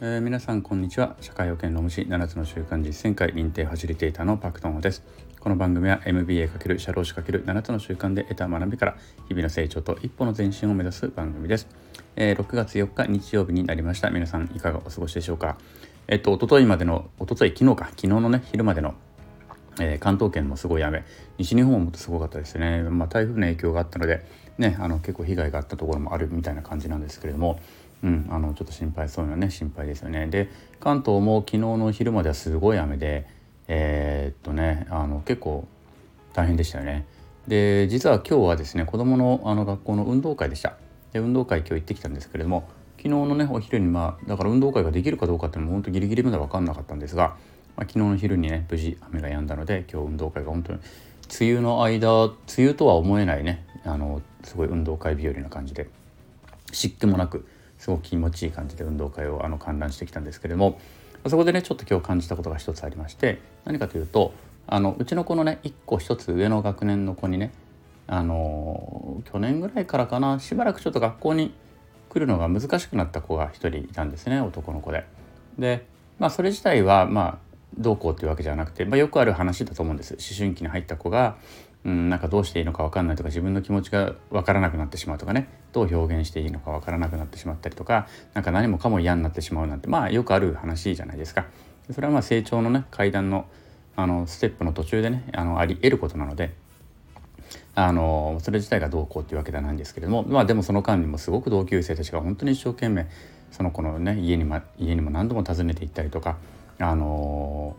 えー、皆さんこんにちは。社会保険労務士7つの習慣実践会認定ファシリテーターのパクトンです。この番組は MBA× 社労士 ×7 つの習慣で得た学びから日々の成長と一歩の前進を目指す番組です、えー、6月4日日曜日になりました。皆さんいかがお過ごしでしょうか？えっと一昨日までの一昨日昨日か昨日のね昼までのえー、関東圏もすごい雨。西日本もすごかったですね、まあ、台風の影響があったので、ね、あの結構被害があったところもあるみたいな感じなんですけれども、うん、あのちょっと心配そういうのはね心配ですよね。で関東も昨日の昼まではすごい雨でえー、っとねあの結構大変でしたよね。で実は今日はですね子どものあの学校の運動会でした。で運動会今日行ってきたんですけれども昨日のねお昼にまあだから運動会ができるかどうかっていうのも本当ギリギリまで分かんなかったんですが、まあ、昨日の昼にね無事雨が止んだので今日運動会が本当に梅雨の間梅雨とは思えないねあのすごい運動会日和な感じで湿気もなくすごく気持ちいい感じで運動会をあの観覧してきたんですけれどもそこでねちょっと今日感じたことが一つありまして何かというとあのうちの子のね1個1つ上の学年の子にねあの去年ぐらいからかなしばらくちょっと学校に来るのが難しくなった子が1人いたんですね男の子で。でまあそれ自体はまあどうこうっていうわけじゃなくて、まあ、よくある話だと思うんです思春期に入った子がうん、なんかどうしていいのか分かんないとか自分の気持ちが分からなくなってしまうとかねどう表現していいのか分からなくなってしまったりとか何か何もかも嫌になってしまうなんてまあよくある話じゃないですか。それはまあ成長のね階段のあのステップの途中でねあのあり得ることなのであのそれ自体がどうこうっていうわけではないんですけれどもまあでもその間にもすごく同級生たちが本当に一生懸命その子のね家に,、ま、家にも何度も訪ねて行ったりとかあの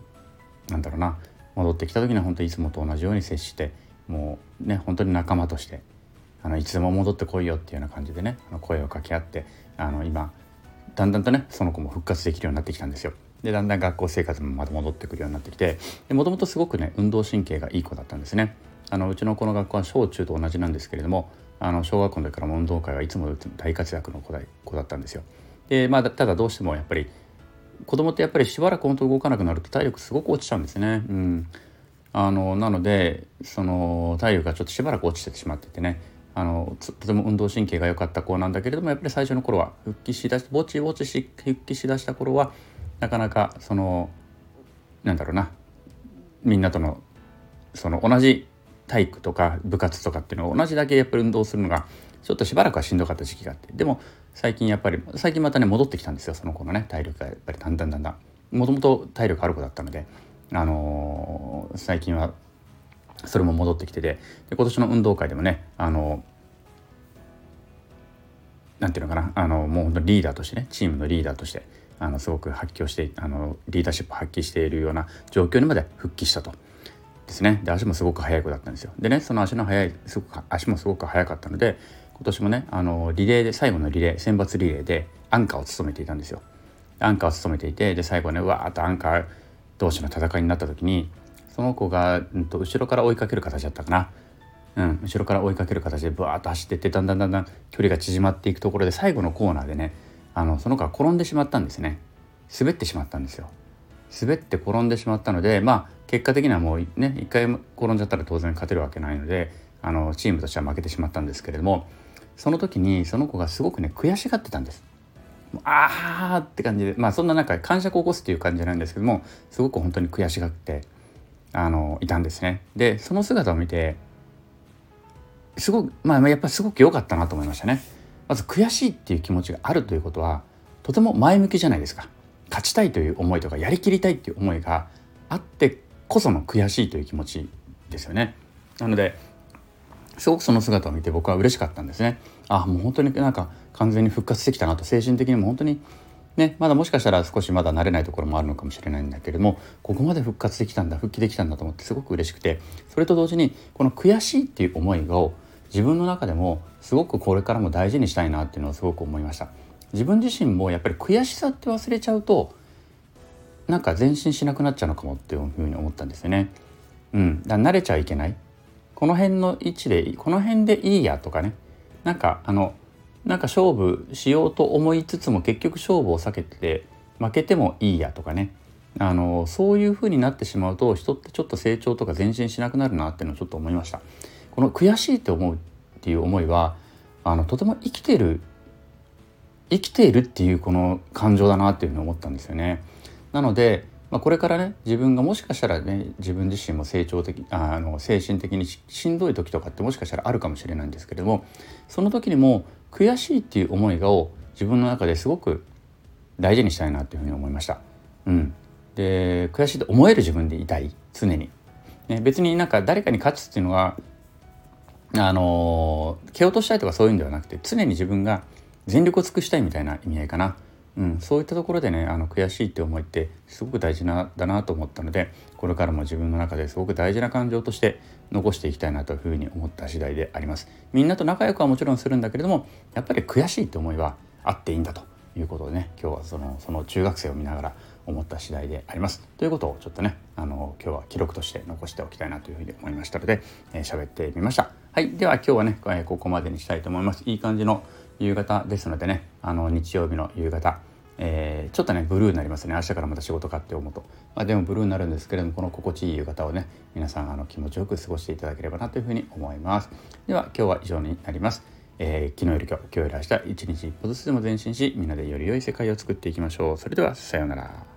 なんだろうな戻ってきた時には本当にいつもと同じように接してもうね本当に仲間としてあのいつでも戻ってこいよっていうような感じでね声を掛け合ってあの今だんだんとねその子も復活できるようになってきたんですよ。でだんだん学校生活もまた戻ってくるようになってきてもともとすごくね運動神経がいい子だったんですね。あのうちの子の学校は小中と同じなんですけれどもあの小学校の時からも運動会はいつも大活躍の子だ子だったんですよ。でまあただどうしてもやっぱり子供ってやっぱりしばらく本当動かなくなると体力すごく落ちちゃうんですね。うんあのなのでその体力がちょっとしばらく落ちてしまっててね。あのとても運動神経が良かった子なんだけれどもやっぱり最初の頃は復帰しだしぼちぼちし復帰しだした頃はなかなかそのなんだろうなみんなとのその同じ体育とか部活とかっていうのを同じだけやっぱり運動するのがちょっとしばらくはしんどかった時期があって。でも最近やっぱり最近またね戻ってきたんですよその子のね体力がやっぱりだんだんだんだん。もともと体力ある子だったので。あのー、最近はそれも戻ってきててで今年の運動会でもねあのなんていうのかなあのもう本当リーダーとしてねチームのリーダーとしてあのすごく発揮をしてあのリーダーシップ発揮しているような状況にまで復帰したと。ですねで足もすごく速い子だったんですよ。でねその足の速いすごく足もすごく速かったので今年もねあのリレーで最後のリレー選抜リレーでアンカーを務めていたんですよ。アンカーを務めていてで最後ねわーっとアンカー同士の戦いになった時にその子が、うんと、後ろから追いかける形だったかな。うん、後ろから追いかける形でブワーッと走ってってだんだんだんだん距離が縮まっていくところで最後のコーナーでねあのその子は転んでしまったんですね。滑ってしまったんですよ。滑って転んでしまったのでまあ結果的にはもうね一回転んじゃったら当然勝てるわけないのであのチームとしては負けてしまったんですけれどもその時にその子がすごくね悔しがってたんです。ああって感じでまあそんな中感触を起こすっていう感じじゃないんですけどもすごく本当に悔しがってあのいたんですね。でその姿を見てすごくまあやっぱりすごく良かったなと思いましたね。まず悔しいっていう気持ちがあるということはとても前向きじゃないですか。勝ちたいという思いとかやりきりたいっていう思いがあってこその悔しいという気持ちですよね。なのですごくその姿を見て僕は嬉しかったんですね。あもう本当になんか完全に復活してきたなと。精神的にも本当にねまだもしかしたら少しまだ慣れないところもあるのかもしれないんだけれどもここまで復活できたんだ復帰できたんだと思ってすごく嬉しくてそれと同時にこの悔しいっていう思いを自分の中でもすごくこれからも大事にしたいなっていうのをすごく思いました。自分自身もやっぱり悔しさって忘れちゃうとなんか前進しなくなっちゃうのかもっていうふうに思ったんですよね。うん。だ慣れちゃいけない。この辺の位置でいいこの辺でいいやとかねなんかあのなんか勝負しようと思いつつも結局勝負を避けて負けてもいいやとかねあのそういう風になってしまうと人ってちょっと成長とか前進しなくなるなっていうのをちょっと思いました。この悔しいって思うっていう思いはあのとても生きてる生きているっていうこの感情だなっていうふうに思ったんですよね。なので、まあ、これからね自分がもしかしたらね自分自身も成長的あの精神的にしんどい時とかってもしかしたらあるかもしれないんですけれどもその時にも悔しいっていう思いを自分の中ですごく大事にしたいなっていうふうに思いました。うん、で悔しいと思える自分でいたい常に。ね、別になんか誰かに勝つっていうのはあの蹴落としたいとかそういうんではなくて常に自分が全力を尽くしたいみたいな意味合いかな。うん、そういったところでねあの悔しいって思いってすごく大事なだなと思ったのでこれからも自分の中ですごく大事な感情として残していきたいなというふうに思った次第でありますみんなと仲良くはもちろんするんだけれどもやっぱり悔しいって思いはあっていいんだということでね今日はそのその中学生を見ながら思った次第であります。ということをちょっとねあの今日は記録として残しておきたいなというふうに思いましたので喋、えー、ってみました。はいでは今日はね、え、ここまでにしたいと思います。いい感じの夕方ですのでねあの日曜日の夕方えー、ちょっとねブルーになりますね。明日からまた仕事かって思うと、まあ、でもブルーになるんですけれどもこの心地いい夕方をね皆さんあの気持ちよく過ごしていただければなというふうに思います。では今日は以上になります。えー、昨日より今日今日より明日一日一歩ずつでも前進しみんなでより良い世界を作っていきましょう。それではさようなら。